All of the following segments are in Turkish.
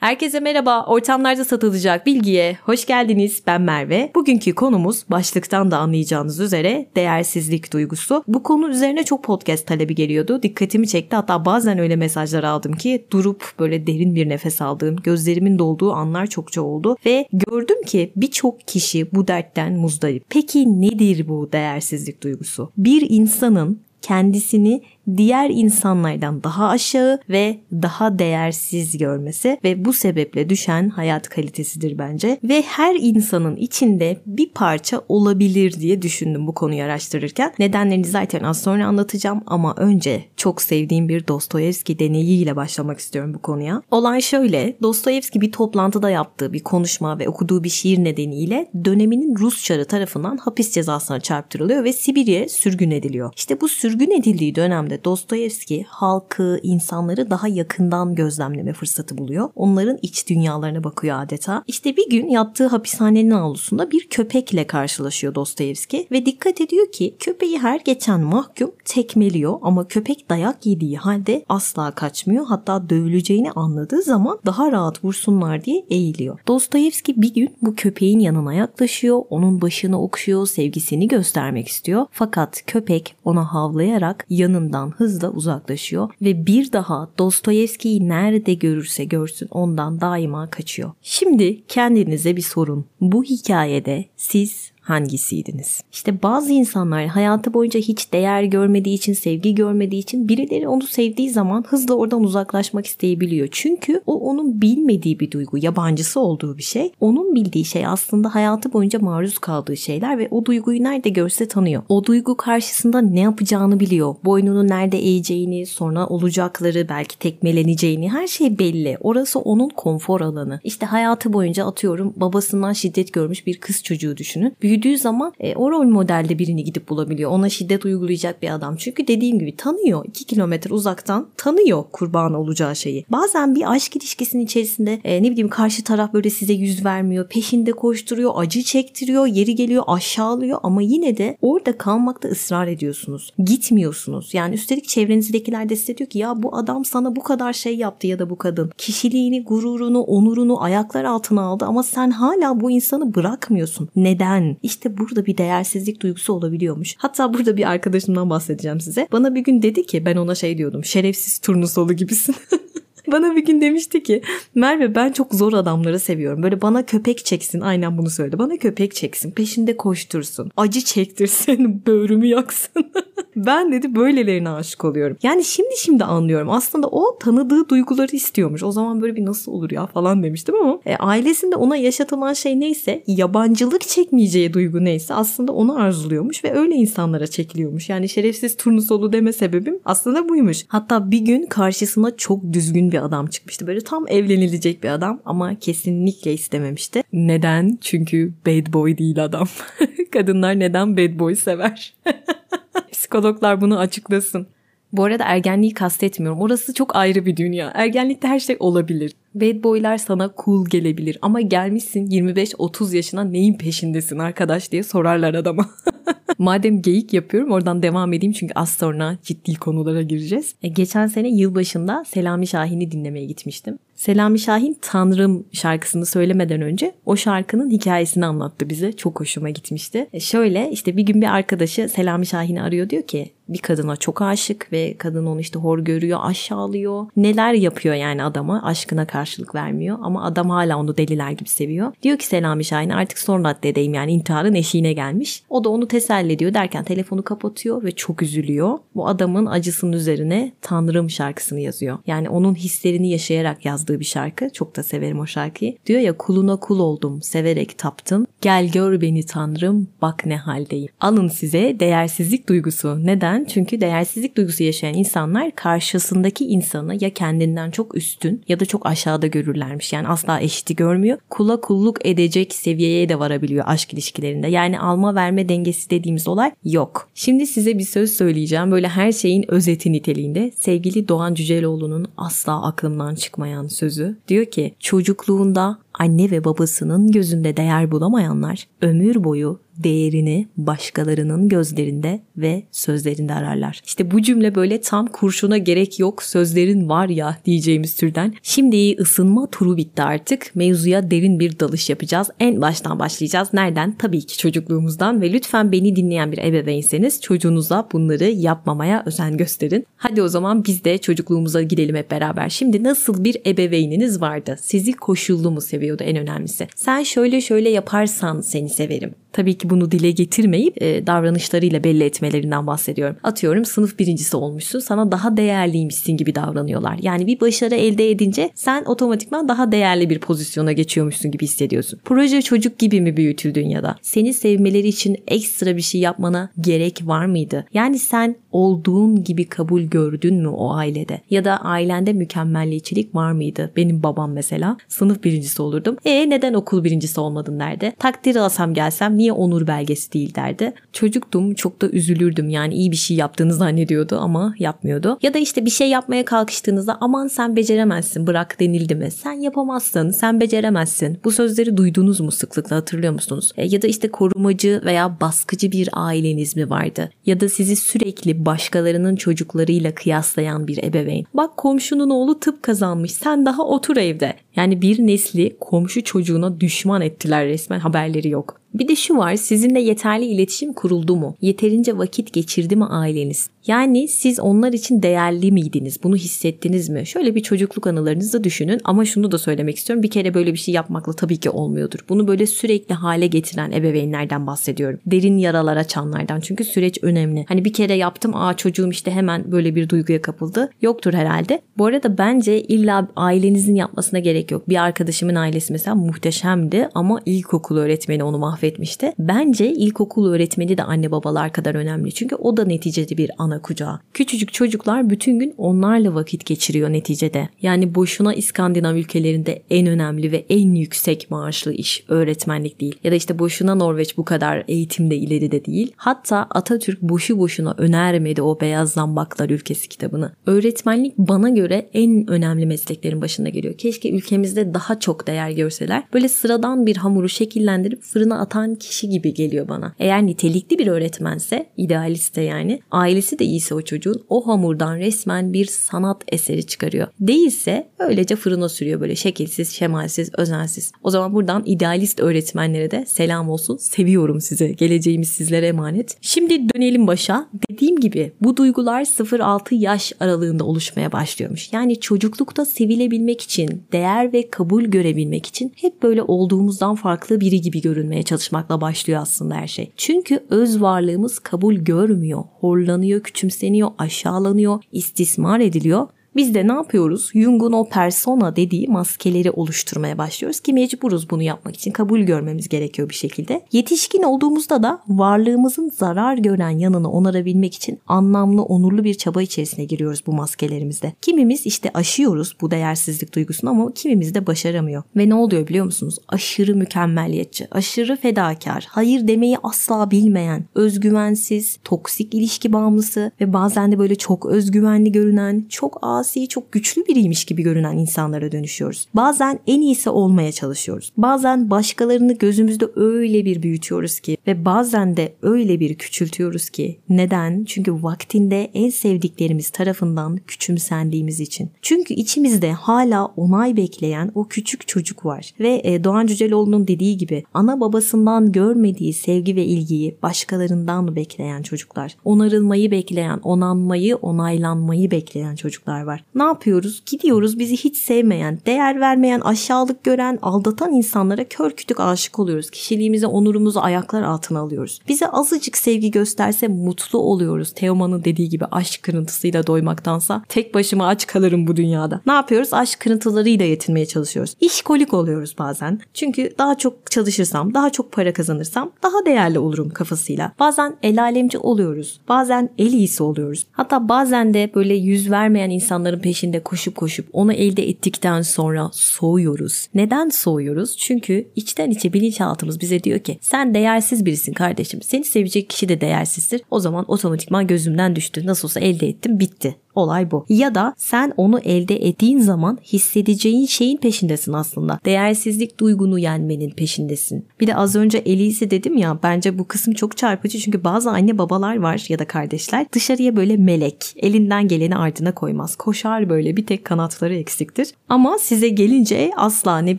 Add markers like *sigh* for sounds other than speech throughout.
Herkese merhaba. Ortamlarda satılacak bilgiye hoş geldiniz. Ben Merve. Bugünkü konumuz başlıktan da anlayacağınız üzere değersizlik duygusu. Bu konu üzerine çok podcast talebi geliyordu. Dikkatimi çekti. Hatta bazen öyle mesajlar aldım ki durup böyle derin bir nefes aldığım, gözlerimin dolduğu anlar çokça oldu ve gördüm ki birçok kişi bu dertten muzdarip. Peki nedir bu değersizlik duygusu? Bir insanın kendisini diğer insanlardan daha aşağı ve daha değersiz görmesi ve bu sebeple düşen hayat kalitesidir bence. Ve her insanın içinde bir parça olabilir diye düşündüm bu konuyu araştırırken. Nedenlerini zaten az sonra anlatacağım ama önce çok sevdiğim bir Dostoyevski deneyiyle başlamak istiyorum bu konuya. Olay şöyle, Dostoyevski bir toplantıda yaptığı bir konuşma ve okuduğu bir şiir nedeniyle döneminin Rus çarı tarafından hapis cezasına çarptırılıyor ve Sibirya'ya sürgün ediliyor. İşte bu sürgün edildiği dönemde Dostoyevski halkı, insanları daha yakından gözlemleme fırsatı buluyor. Onların iç dünyalarına bakıyor adeta. İşte bir gün yattığı hapishanenin avlusunda bir köpekle karşılaşıyor Dostoyevski ve dikkat ediyor ki köpeği her geçen mahkum tekmeliyor ama köpek dayak yediği halde asla kaçmıyor. Hatta dövüleceğini anladığı zaman daha rahat vursunlar diye eğiliyor. Dostoyevski bir gün bu köpeğin yanına yaklaşıyor, onun başını okşuyor, sevgisini göstermek istiyor. Fakat köpek ona havlayarak yanından hızla uzaklaşıyor ve bir daha Dostoyevski'yi nerede görürse görsün ondan daima kaçıyor. Şimdi kendinize bir sorun. Bu hikayede siz hangisiydiniz? İşte bazı insanlar hayatı boyunca hiç değer görmediği için, sevgi görmediği için birileri onu sevdiği zaman hızla oradan uzaklaşmak isteyebiliyor. Çünkü o onun bilmediği bir duygu, yabancısı olduğu bir şey. Onun bildiği şey aslında hayatı boyunca maruz kaldığı şeyler ve o duyguyu nerede görse tanıyor. O duygu karşısında ne yapacağını biliyor. Boynunu nerede eğeceğini, sonra olacakları, belki tekmeleneceğini her şey belli. Orası onun konfor alanı. İşte hayatı boyunca atıyorum babasından şiddet görmüş bir kız çocuğu düşünün. Büyüdüğü büyüdüğü zaman e, o rol modelde birini gidip bulabiliyor. Ona şiddet uygulayacak bir adam. Çünkü dediğim gibi tanıyor. 2 kilometre uzaktan tanıyor kurban olacağı şeyi. Bazen bir aşk ilişkisinin içerisinde e, ne bileyim karşı taraf böyle size yüz vermiyor. Peşinde koşturuyor, acı çektiriyor, yeri geliyor aşağılıyor ama yine de orada kalmakta ısrar ediyorsunuz. Gitmiyorsunuz. Yani üstelik çevrenizdekiler de size diyor ki ya bu adam sana bu kadar şey yaptı ya da bu kadın. Kişiliğini, gururunu, onurunu ayaklar altına aldı ama sen hala bu insanı bırakmıyorsun. Neden? İşte burada bir değersizlik duygusu olabiliyormuş. Hatta burada bir arkadaşımdan bahsedeceğim size. Bana bir gün dedi ki ben ona şey diyordum. Şerefsiz turnusolu gibisin. *laughs* bana bir gün demişti ki Merve ben çok zor adamları seviyorum. Böyle bana köpek çeksin. Aynen bunu söyledi. Bana köpek çeksin. Peşinde koştursun. Acı çektirsin. *laughs* Böğrümü yaksın. *laughs* ben dedi böylelerine aşık oluyorum. Yani şimdi şimdi anlıyorum. Aslında o tanıdığı duyguları istiyormuş. O zaman böyle bir nasıl olur ya falan demiştim ama e, ailesinde ona yaşatılan şey neyse yabancılık çekmeyeceği duygu neyse aslında onu arzuluyormuş ve öyle insanlara çekiliyormuş. Yani şerefsiz turnusolu deme sebebim aslında buymuş. Hatta bir gün karşısına çok düzgün bir adam çıkmıştı. Böyle tam evlenilecek bir adam ama kesinlikle istememişti. Neden? Çünkü bad boy değil adam. *laughs* Kadınlar neden bad boy sever? *laughs* Psikologlar bunu açıklasın. Bu arada ergenliği kastetmiyorum. Orası çok ayrı bir dünya. Ergenlikte her şey olabilir. Bad boylar sana cool gelebilir ama gelmişsin 25-30 yaşına neyin peşindesin arkadaş diye sorarlar adama. *laughs* Madem geyik yapıyorum oradan devam edeyim çünkü az sonra ciddi konulara gireceğiz. E, geçen sene yılbaşında Selami Şahin'i dinlemeye gitmiştim. Selami Şahin Tanrım şarkısını söylemeden önce o şarkının hikayesini anlattı bize. Çok hoşuma gitmişti. E şöyle işte bir gün bir arkadaşı Selami Şahin'i arıyor diyor ki bir kadına çok aşık ve kadın onu işte hor görüyor, aşağılıyor. Neler yapıyor yani adama aşkına karşılık vermiyor ama adam hala onu deliler gibi seviyor. Diyor ki Selami Şahin artık son raddedeyim yani intiharın eşiğine gelmiş. O da onu teselli ediyor derken telefonu kapatıyor ve çok üzülüyor. Bu adamın acısının üzerine Tanrım şarkısını yazıyor. Yani onun hislerini yaşayarak yazdığı bir şarkı. Çok da severim o şarkıyı. Diyor ya kuluna kul oldum, severek taptım. Gel gör beni Tanrım, bak ne haldeyim. Alın size değersizlik duygusu. Neden? Çünkü değersizlik duygusu yaşayan insanlar karşısındaki insanı ya kendinden çok üstün ya da çok aşağıda görürlermiş. Yani asla eşiti görmüyor. Kula kulluk edecek seviyeye de varabiliyor aşk ilişkilerinde. Yani alma verme dengesi dediğimiz olay yok. Şimdi size bir söz söyleyeceğim. Böyle her şeyin özeti niteliğinde. Sevgili Doğan Cüceloğlu'nun asla aklımdan çıkmayan sözü. Diyor ki çocukluğunda anne ve babasının gözünde değer bulamayanlar ömür boyu değerini başkalarının gözlerinde ve sözlerinde ararlar. İşte bu cümle böyle tam kurşuna gerek yok sözlerin var ya diyeceğimiz türden. Şimdi ısınma turu bitti artık. Mevzuya derin bir dalış yapacağız. En baştan başlayacağız. Nereden? Tabii ki çocukluğumuzdan ve lütfen beni dinleyen bir ebeveynseniz çocuğunuza bunları yapmamaya özen gösterin. Hadi o zaman biz de çocukluğumuza gidelim hep beraber. Şimdi nasıl bir ebeveyniniz vardı? Sizi koşullu mu seviyordu en önemlisi? Sen şöyle şöyle yaparsan seni severim. Tabii ki bunu dile getirmeyip e, davranışlarıyla belli etmelerinden bahsediyorum. Atıyorum sınıf birincisi olmuşsun sana daha değerliymişsin gibi davranıyorlar. Yani bir başarı elde edince sen otomatikman daha değerli bir pozisyona geçiyormuşsun gibi hissediyorsun. Proje çocuk gibi mi büyütüldün ya da seni sevmeleri için ekstra bir şey yapmana gerek var mıydı? Yani sen olduğun gibi kabul gördün mü o ailede? Ya da ailende mükemmelliyetçilik var mıydı? Benim babam mesela sınıf birincisi olurdum. E neden okul birincisi olmadın derdi. Takdir alsam gelsem niye onur belgesi değil derdi. Çocuktum çok da üzülürdüm yani iyi bir şey yaptığını zannediyordu ama yapmıyordu. Ya da işte bir şey yapmaya kalkıştığınızda aman sen beceremezsin bırak denildi mi? Sen yapamazsın sen beceremezsin. Bu sözleri duydunuz mu sıklıkla hatırlıyor musunuz? E, ya da işte korumacı veya baskıcı bir aileniz mi vardı? Ya da sizi sürekli başkalarının çocuklarıyla kıyaslayan bir ebeveyn. Bak komşunun oğlu tıp kazanmış sen daha otur evde. Yani bir nesli komşu çocuğuna düşman ettiler resmen haberleri yok. Bir de şu var sizinle yeterli iletişim kuruldu mu? Yeterince vakit geçirdi mi aileniz? Yani siz onlar için değerli miydiniz? Bunu hissettiniz mi? Şöyle bir çocukluk anılarınızı düşünün ama şunu da söylemek istiyorum. Bir kere böyle bir şey yapmakla tabii ki olmuyordur. Bunu böyle sürekli hale getiren ebeveynlerden bahsediyorum. Derin yaralar açanlardan. Çünkü süreç önemli. Hani bir kere yaptım aa çocuğum işte hemen böyle bir duyguya kapıldı. Yoktur herhalde. Bu arada bence illa ailenizin yapmasına gerek yok. Bir arkadaşımın ailesi mesela muhteşemdi ama ilkokul öğretmeni onu mahvetmişti. Bence ilkokul öğretmeni de anne babalar kadar önemli. Çünkü o da neticede bir ana kucağı. Küçücük çocuklar bütün gün onlarla vakit geçiriyor neticede. Yani boşuna İskandinav ülkelerinde en önemli ve en yüksek maaşlı iş öğretmenlik değil. Ya da işte boşuna Norveç bu kadar eğitimde ileride değil. Hatta Atatürk boşu boşuna önermedi o Beyaz Zambaklar ülkesi kitabını. Öğretmenlik bana göre en önemli mesleklerin başında geliyor. Keşke ülkemizde daha çok değer görseler. Böyle sıradan bir hamuru şekillendirip fırına atan kişi gibi geliyor bana. Eğer nitelikli bir öğretmense, idealiste yani, ailesi de iyiyse o çocuğun o hamurdan resmen bir sanat eseri çıkarıyor. Değilse öylece fırına sürüyor böyle şekilsiz, şemalsiz, özensiz. O zaman buradan idealist öğretmenlere de selam olsun. Seviyorum sizi. Geleceğimiz sizlere emanet. Şimdi dönelim başa. Dediğim gibi bu duygular 0-6 yaş aralığında oluşmaya başlıyormuş. Yani çocuklukta sevilebilmek için, değer ve kabul görebilmek için hep böyle olduğumuzdan farklı biri gibi görünmeye çalışmakla başlıyor aslında her şey. Çünkü öz varlığımız kabul görmüyor, horlanıyor, küçümseniyor, aşağılanıyor, istismar ediliyor biz de ne yapıyoruz? Jung'un o persona dediği maskeleri oluşturmaya başlıyoruz ki mecburuz bunu yapmak için kabul görmemiz gerekiyor bir şekilde. Yetişkin olduğumuzda da varlığımızın zarar gören yanını onarabilmek için anlamlı, onurlu bir çaba içerisine giriyoruz bu maskelerimizde. Kimimiz işte aşıyoruz bu değersizlik duygusunu ama kimimiz de başaramıyor. Ve ne oluyor biliyor musunuz? Aşırı mükemmeliyetçi, aşırı fedakar, hayır demeyi asla bilmeyen, özgüvensiz, toksik ilişki bağımlısı ve bazen de böyle çok özgüvenli görünen, çok az asi, çok güçlü biriymiş gibi görünen insanlara dönüşüyoruz. Bazen en iyisi olmaya çalışıyoruz. Bazen başkalarını gözümüzde öyle bir büyütüyoruz ki ve bazen de öyle bir küçültüyoruz ki. Neden? Çünkü vaktinde en sevdiklerimiz tarafından küçümsendiğimiz için. Çünkü içimizde hala onay bekleyen o küçük çocuk var. Ve e, Doğan Cüceloğlu'nun dediği gibi ana babasından görmediği sevgi ve ilgiyi başkalarından bekleyen çocuklar. Onarılmayı bekleyen, onanmayı, onaylanmayı bekleyen çocuklar var var. Ne yapıyoruz? Gidiyoruz bizi hiç sevmeyen, değer vermeyen, aşağılık gören, aldatan insanlara kör kütük aşık oluyoruz. Kişiliğimizi, onurumuzu ayaklar altına alıyoruz. Bize azıcık sevgi gösterse mutlu oluyoruz. Teoman'ın dediği gibi aşk kırıntısıyla doymaktansa tek başıma aç kalırım bu dünyada. Ne yapıyoruz? Aşk kırıntılarıyla yetinmeye çalışıyoruz. İşkolik oluyoruz bazen. Çünkü daha çok çalışırsam, daha çok para kazanırsam daha değerli olurum kafasıyla. Bazen el alemci oluyoruz. Bazen el iyisi oluyoruz. Hatta bazen de böyle yüz vermeyen insanların peşinde koşup koşup onu elde ettikten sonra soğuyoruz. Neden soğuyoruz? Çünkü içten içe bilinçaltımız bize diyor ki sen değersiz birisin kardeşim. Seni sevecek kişi de değersizdir. O zaman otomatikman gözümden düştü. Nasıl olsa elde ettim bitti. Olay bu. Ya da sen onu elde ettiğin zaman hissedeceğin şeyin peşindesin aslında. Değersizlik duygunu yenmenin peşindesin. Bir de az önce Elise dedim ya bence bu kısım çok çarpıcı çünkü bazı anne babalar var ya da kardeşler dışarıya böyle melek elinden geleni ardına koymaz. Koşar böyle bir tek kanatları eksiktir. Ama size gelince asla ne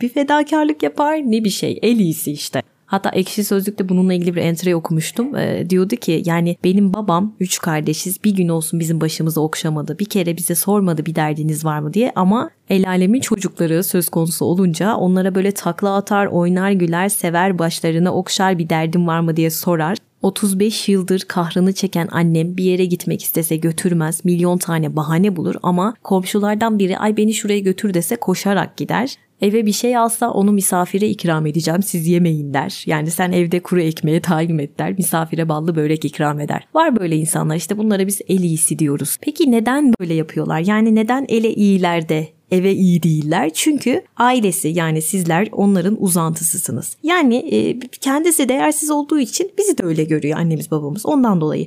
bir fedakarlık yapar ne bir şey. İyisi işte. Hatta Ekşi Sözlük'te bununla ilgili bir entry okumuştum. E, diyordu ki yani benim babam üç kardeşiz bir gün olsun bizim başımızı okşamadı. Bir kere bize sormadı bir derdiniz var mı diye ama el alemin çocukları söz konusu olunca onlara böyle takla atar, oynar, güler, sever, başlarına okşar bir derdin var mı diye sorar. 35 yıldır kahrını çeken annem bir yere gitmek istese götürmez. Milyon tane bahane bulur ama komşulardan biri ay beni şuraya götür dese koşarak gider. Eve bir şey alsa onu misafire ikram edeceğim siz yemeyin der. Yani sen evde kuru ekmeğe tayin et der. Misafire ballı börek ikram eder. Var böyle insanlar işte bunlara biz el iyisi diyoruz. Peki neden böyle yapıyorlar? Yani neden ele iyiler de eve iyi değiller. Çünkü ailesi yani sizler onların uzantısısınız. Yani e, kendisi değersiz olduğu için bizi de öyle görüyor annemiz babamız. Ondan dolayı.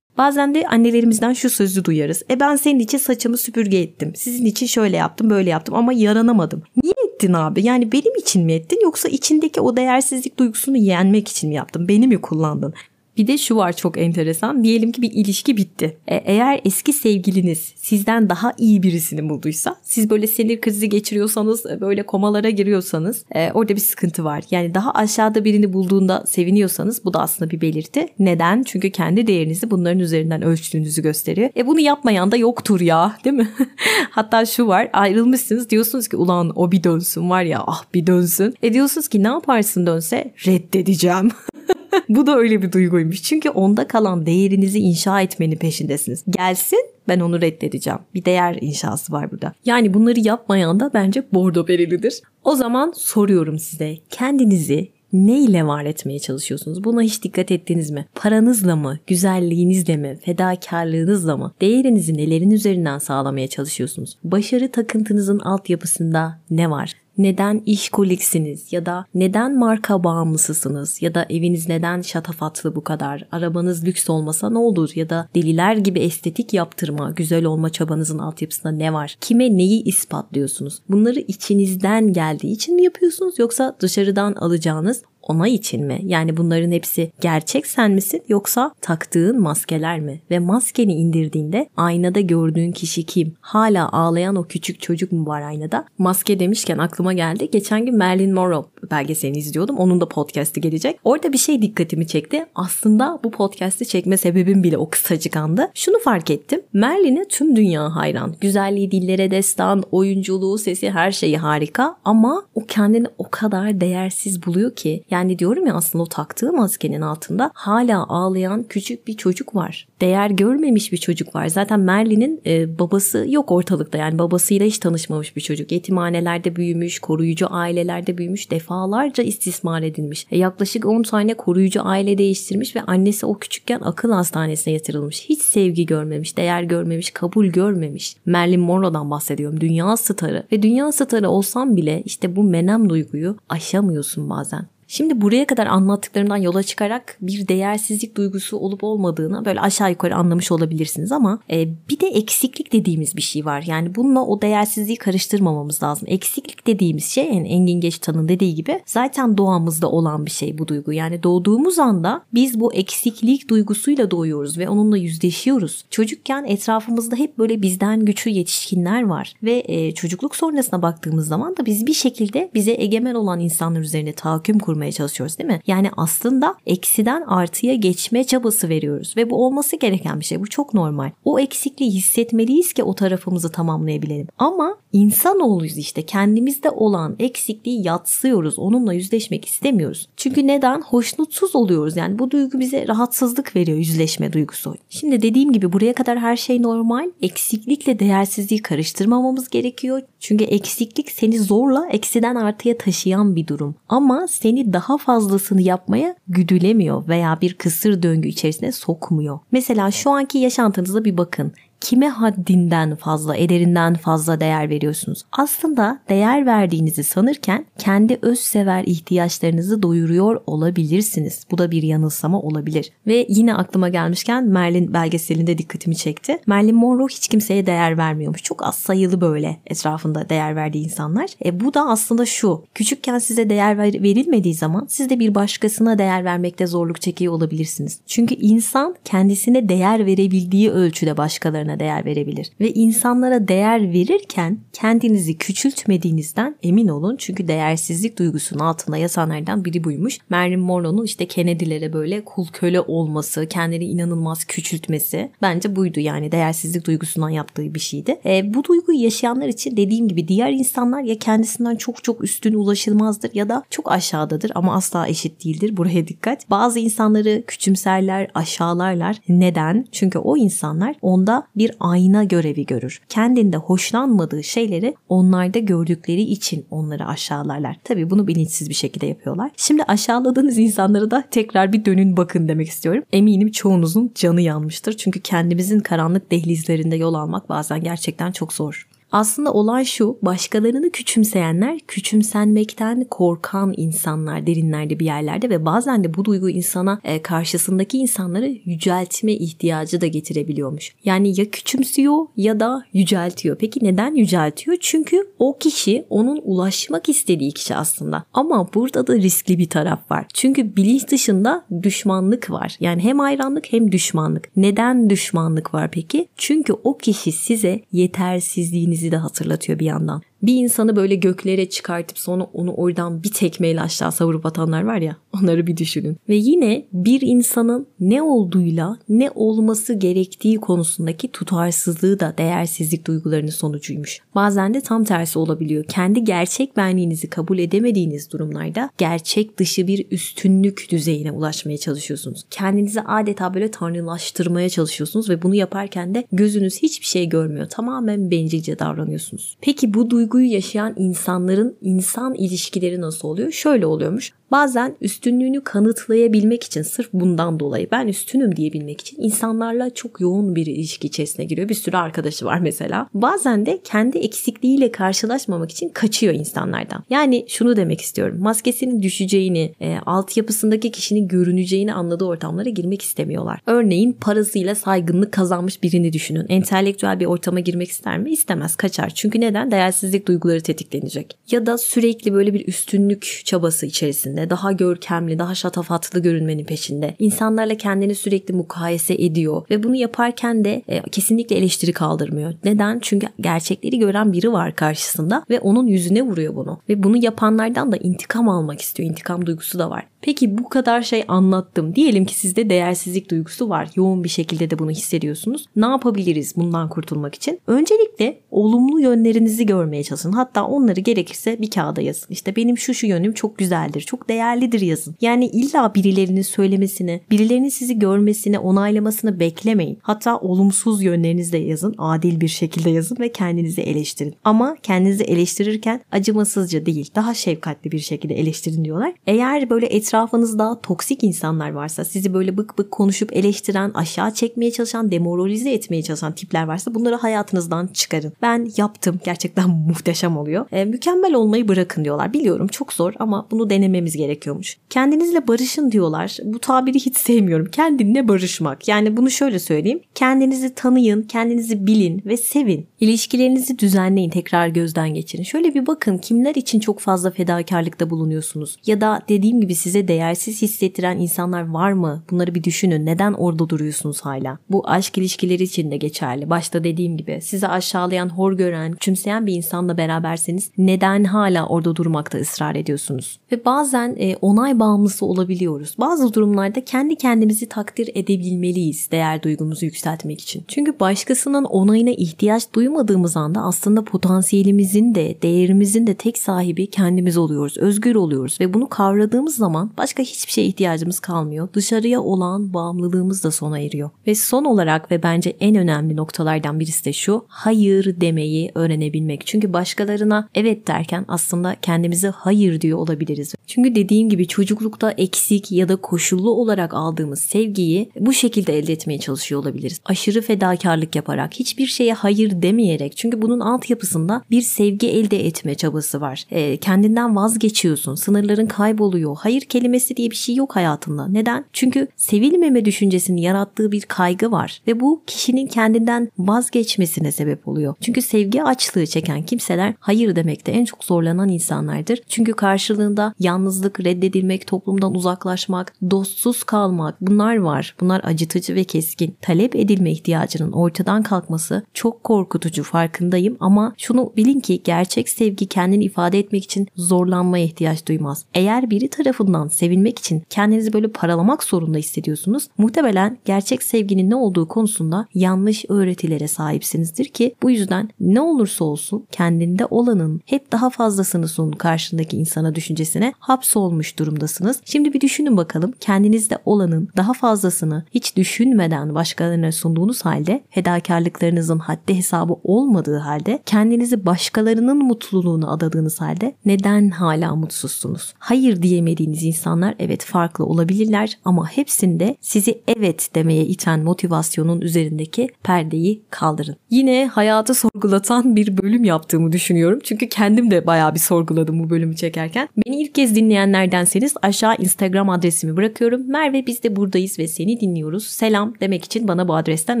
Bazen de annelerimizden şu sözü duyarız. E ben senin için saçımı süpürge ettim. Sizin için şöyle yaptım böyle yaptım ama yaranamadım. Niye ettin abi? Yani benim için mi ettin yoksa içindeki o değersizlik duygusunu yenmek için mi yaptın? Beni mi kullandın? Bir de şu var çok enteresan. Diyelim ki bir ilişki bitti. E, eğer eski sevgiliniz sizden daha iyi birisini bulduysa, siz böyle sinir krizi geçiriyorsanız, e, böyle komalara giriyorsanız e, orada bir sıkıntı var. Yani daha aşağıda birini bulduğunda seviniyorsanız bu da aslında bir belirti. Neden? Çünkü kendi değerinizi bunların üzerinden ölçtüğünüzü gösteriyor. E bunu yapmayan da yoktur ya değil mi? *laughs* Hatta şu var ayrılmışsınız diyorsunuz ki ulan o bir dönsün var ya ah bir dönsün. E diyorsunuz ki ne yaparsın dönse reddedeceğim. *laughs* *laughs* Bu da öyle bir duyguymuş. Çünkü onda kalan değerinizi inşa etmenin peşindesiniz. Gelsin ben onu reddedeceğim. Bir değer inşası var burada. Yani bunları yapmayan da bence bordo berelidir. O zaman soruyorum size kendinizi ne ile var etmeye çalışıyorsunuz? Buna hiç dikkat ettiniz mi? Paranızla mı, güzelliğinizle mi, fedakarlığınızla mı? Değerinizi nelerin üzerinden sağlamaya çalışıyorsunuz? Başarı takıntınızın altyapısında ne var? Neden işkoliksiniz ya da neden marka bağımlısısınız ya da eviniz neden şatafatlı bu kadar, arabanız lüks olmasa ne olur ya da deliler gibi estetik yaptırma, güzel olma çabanızın altyapısında ne var? Kime neyi ispatlıyorsunuz? Bunları içinizden geldiği için mi yapıyorsunuz yoksa dışarıdan alacağınız onay için mi? Yani bunların hepsi gerçek sen misin yoksa taktığın maskeler mi? Ve maskeni indirdiğinde aynada gördüğün kişi kim? Hala ağlayan o küçük çocuk mu var aynada? Maske demişken aklıma geldi. Geçen gün Marilyn Monroe belgeselini izliyordum. Onun da podcast'i gelecek. Orada bir şey dikkatimi çekti. Aslında bu podcast'i çekme sebebim bile o kısacık anda. Şunu fark ettim. Merlin'e tüm dünya hayran. Güzelliği dillere destan, oyunculuğu, sesi her şeyi harika ama o kendini o kadar değersiz buluyor ki. Yani diyorum ya aslında o taktığı maskenin altında hala ağlayan küçük bir çocuk var. Değer görmemiş bir çocuk var. Zaten Merlin'in e, babası yok ortalıkta. Yani babasıyla hiç tanışmamış bir çocuk. Yetimhanelerde büyümüş, koruyucu ailelerde büyümüş, defalarca istismar edilmiş. E, yaklaşık 10 tane koruyucu aile değiştirmiş ve annesi o küçükken akıl hastanesine yatırılmış. Hiç sevgi görmemiş, değer görmemiş, kabul görmemiş. Merlin Monroe'dan bahsediyorum. Dünya starı. Ve dünya starı olsam bile işte bu menem duyguyu aşamıyorsun bazen. Şimdi buraya kadar anlattıklarımdan yola çıkarak bir değersizlik duygusu olup olmadığını böyle aşağı yukarı anlamış olabilirsiniz ama e, bir de eksiklik dediğimiz bir şey var. Yani bununla o değersizliği karıştırmamamız lazım. Eksiklik dediğimiz şey yani Engin Geçtan'ın dediği gibi zaten doğamızda olan bir şey bu duygu. Yani doğduğumuz anda biz bu eksiklik duygusuyla doğuyoruz ve onunla yüzleşiyoruz. Çocukken etrafımızda hep böyle bizden güçlü yetişkinler var ve e, çocukluk sonrasına baktığımız zaman da biz bir şekilde bize egemen olan insanlar üzerine tahakküm kurmaya çalışıyoruz değil mi? Yani aslında eksiden artıya geçme çabası veriyoruz ve bu olması gereken bir şey. Bu çok normal. O eksikliği hissetmeliyiz ki o tarafımızı tamamlayabilelim. Ama insanoğluyuz işte kendimizde olan eksikliği yatsıyoruz. Onunla yüzleşmek istemiyoruz. Çünkü neden? Hoşnutsuz oluyoruz. Yani bu duygu bize rahatsızlık veriyor yüzleşme duygusu. Şimdi dediğim gibi buraya kadar her şey normal. Eksiklikle değersizliği karıştırmamamız gerekiyor. Çünkü eksiklik seni zorla eksiden artıya taşıyan bir durum. Ama seni daha fazlasını yapmaya güdülemiyor veya bir kısır döngü içerisine sokmuyor. Mesela şu anki yaşantınıza bir bakın kime haddinden fazla, ederinden fazla değer veriyorsunuz? Aslında değer verdiğinizi sanırken kendi özsever ihtiyaçlarınızı doyuruyor olabilirsiniz. Bu da bir yanılsama olabilir. Ve yine aklıma gelmişken Merlin belgeselinde dikkatimi çekti. Merlin Monroe hiç kimseye değer vermiyormuş. Çok az sayılı böyle etrafında değer verdiği insanlar. E bu da aslında şu. Küçükken size değer verilmediği zaman siz de bir başkasına değer vermekte zorluk çekiyor olabilirsiniz. Çünkü insan kendisine değer verebildiği ölçüde başkalarına başkalarına değer verebilir. Ve insanlara değer verirken kendinizi küçültmediğinizden emin olun. Çünkü değersizlik duygusunun altında yasanlardan biri buymuş. Marilyn Monroe'nun işte Kennedy'lere böyle kul köle olması, kendini inanılmaz küçültmesi bence buydu yani değersizlik duygusundan yaptığı bir şeydi. E, bu duyguyu yaşayanlar için dediğim gibi diğer insanlar ya kendisinden çok çok üstün ulaşılmazdır ya da çok aşağıdadır ama asla eşit değildir. Buraya dikkat. Bazı insanları küçümserler, aşağılarlar. Neden? Çünkü o insanlar onda bir ayna görevi görür. Kendinde hoşlanmadığı şeyleri onlarda gördükleri için onları aşağılarlar. Tabii bunu bilinçsiz bir şekilde yapıyorlar. Şimdi aşağıladığınız insanlara da tekrar bir dönün bakın demek istiyorum. Eminim çoğunuzun canı yanmıştır. Çünkü kendimizin karanlık dehlizlerinde yol almak bazen gerçekten çok zor. Aslında olay şu, başkalarını küçümseyenler küçümsenmekten korkan insanlar derinlerde bir yerlerde ve bazen de bu duygu insana e, karşısındaki insanları yüceltme ihtiyacı da getirebiliyormuş. Yani ya küçümsüyor ya da yüceltiyor. Peki neden yüceltiyor? Çünkü o kişi onun ulaşmak istediği kişi aslında. Ama burada da riskli bir taraf var. Çünkü bilinç dışında düşmanlık var. Yani hem hayranlık hem düşmanlık. Neden düşmanlık var peki? Çünkü o kişi size yetersizliğinizi bizi de hatırlatıyor bir yandan bir insanı böyle göklere çıkartıp sonra onu oradan bir tekmeyle aşağı savurup atanlar var ya *laughs* onları bir düşünün. Ve yine bir insanın ne olduğuyla ne olması gerektiği konusundaki tutarsızlığı da değersizlik duygularının sonucuymuş. Bazen de tam tersi olabiliyor. Kendi gerçek benliğinizi kabul edemediğiniz durumlarda gerçek dışı bir üstünlük düzeyine ulaşmaya çalışıyorsunuz. Kendinizi adeta böyle tanrılaştırmaya çalışıyorsunuz ve bunu yaparken de gözünüz hiçbir şey görmüyor. Tamamen bencilce davranıyorsunuz. Peki bu duygu duyguyu yaşayan insanların insan ilişkileri nasıl oluyor? Şöyle oluyormuş. Bazen üstünlüğünü kanıtlayabilmek için sırf bundan dolayı ben üstünüm diyebilmek için insanlarla çok yoğun bir ilişki içerisine giriyor. Bir sürü arkadaşı var mesela. Bazen de kendi eksikliğiyle karşılaşmamak için kaçıyor insanlardan. Yani şunu demek istiyorum. Maskesinin düşeceğini, e, altyapısındaki kişinin görüneceğini anladığı ortamlara girmek istemiyorlar. Örneğin parasıyla saygınlık kazanmış birini düşünün. Entelektüel bir ortama girmek ister mi? İstemez. Kaçar. Çünkü neden? Değersizlik duyguları tetiklenecek. Ya da sürekli böyle bir üstünlük çabası içerisinde peşinde, daha görkemli, daha şatafatlı görünmenin peşinde. İnsanlarla kendini sürekli mukayese ediyor ve bunu yaparken de e, kesinlikle eleştiri kaldırmıyor. Neden? Çünkü gerçekleri gören biri var karşısında ve onun yüzüne vuruyor bunu. Ve bunu yapanlardan da intikam almak istiyor. İntikam duygusu da var. Peki bu kadar şey anlattım. Diyelim ki sizde değersizlik duygusu var. Yoğun bir şekilde de bunu hissediyorsunuz. Ne yapabiliriz bundan kurtulmak için? Öncelikle olumlu yönlerinizi görmeye çalışın. Hatta onları gerekirse bir kağıda yazın. İşte benim şu şu yönüm çok güzeldir, çok değerlidir yazın. Yani illa birilerinin söylemesini, birilerinin sizi görmesini, onaylamasını beklemeyin. Hatta olumsuz yönlerinizi de yazın. Adil bir şekilde yazın ve kendinizi eleştirin. Ama kendinizi eleştirirken acımasızca değil, daha şefkatli bir şekilde eleştirin diyorlar. Eğer böyle et etrafınızda toksik insanlar varsa, sizi böyle bık bık konuşup eleştiren, aşağı çekmeye çalışan, demoralize etmeye çalışan tipler varsa bunları hayatınızdan çıkarın. Ben yaptım. Gerçekten *laughs* muhteşem oluyor. E, mükemmel olmayı bırakın diyorlar. Biliyorum çok zor ama bunu denememiz gerekiyormuş. Kendinizle barışın diyorlar. Bu tabiri hiç sevmiyorum. Kendinle barışmak. Yani bunu şöyle söyleyeyim. Kendinizi tanıyın, kendinizi bilin ve sevin. İlişkilerinizi düzenleyin, tekrar gözden geçirin. Şöyle bir bakın kimler için çok fazla fedakarlıkta bulunuyorsunuz? Ya da dediğim gibi size değersiz hissettiren insanlar var mı? Bunları bir düşünün. Neden orada duruyorsunuz hala? Bu aşk ilişkileri için de geçerli. Başta dediğim gibi sizi aşağılayan, hor gören, küçümseyen bir insanla beraberseniz neden hala orada durmakta ısrar ediyorsunuz? Ve bazen e, onay bağımlısı olabiliyoruz. Bazı durumlarda kendi kendimizi takdir edebilmeliyiz değer duygumuzu yükseltmek için. Çünkü başkasının onayına ihtiyaç duymadığımız anda aslında potansiyelimizin de değerimizin de tek sahibi kendimiz oluyoruz. Özgür oluyoruz ve bunu kavradığımız zaman başka hiçbir şeye ihtiyacımız kalmıyor. Dışarıya olan bağımlılığımız da sona eriyor. Ve son olarak ve bence en önemli noktalardan birisi de şu. Hayır demeyi öğrenebilmek. Çünkü başkalarına evet derken aslında kendimize hayır diyor olabiliriz. Çünkü dediğim gibi çocuklukta eksik ya da koşullu olarak aldığımız sevgiyi bu şekilde elde etmeye çalışıyor olabiliriz. Aşırı fedakarlık yaparak, hiçbir şeye hayır demeyerek. Çünkü bunun altyapısında bir sevgi elde etme çabası var. E, kendinden vazgeçiyorsun, sınırların kayboluyor. Hayır kelimesi diye bir şey yok hayatında. Neden? Çünkü sevilmeme düşüncesinin yarattığı bir kaygı var ve bu kişinin kendinden vazgeçmesine sebep oluyor. Çünkü sevgi açlığı çeken kimseler hayır demekte en çok zorlanan insanlardır. Çünkü karşılığında yalnızlık, reddedilmek, toplumdan uzaklaşmak, dostsuz kalmak bunlar var. Bunlar acıtıcı ve keskin. Talep edilme ihtiyacının ortadan kalkması çok korkutucu farkındayım ama şunu bilin ki gerçek sevgi kendini ifade etmek için zorlanmaya ihtiyaç duymaz. Eğer biri tarafından sevilmek için kendinizi böyle paralamak zorunda hissediyorsunuz. Muhtemelen gerçek sevginin ne olduğu konusunda yanlış öğretilere sahipsinizdir ki bu yüzden ne olursa olsun kendinde olanın hep daha fazlasını sun karşındaki insana düşüncesine hapsolmuş durumdasınız. Şimdi bir düşünün bakalım kendinizde olanın daha fazlasını hiç düşünmeden başkalarına sunduğunuz halde fedakarlıklarınızın haddi hesabı olmadığı halde kendinizi başkalarının mutluluğuna adadığınız halde neden hala mutsuzsunuz? Hayır diyemediğiniz insanlar evet farklı olabilirler ama hepsinde sizi evet demeye iten motivasyonun üzerindeki perdeyi kaldırın. Yine hayatı sorgulatan bir bölüm yaptığımı düşünüyorum. Çünkü kendim de bayağı bir sorguladım bu bölümü çekerken. Beni ilk kez dinleyenlerdenseniz aşağı Instagram adresimi bırakıyorum. Merve biz de buradayız ve seni dinliyoruz. Selam demek için bana bu adresten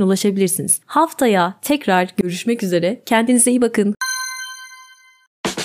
ulaşabilirsiniz. Haftaya tekrar görüşmek üzere. Kendinize iyi bakın.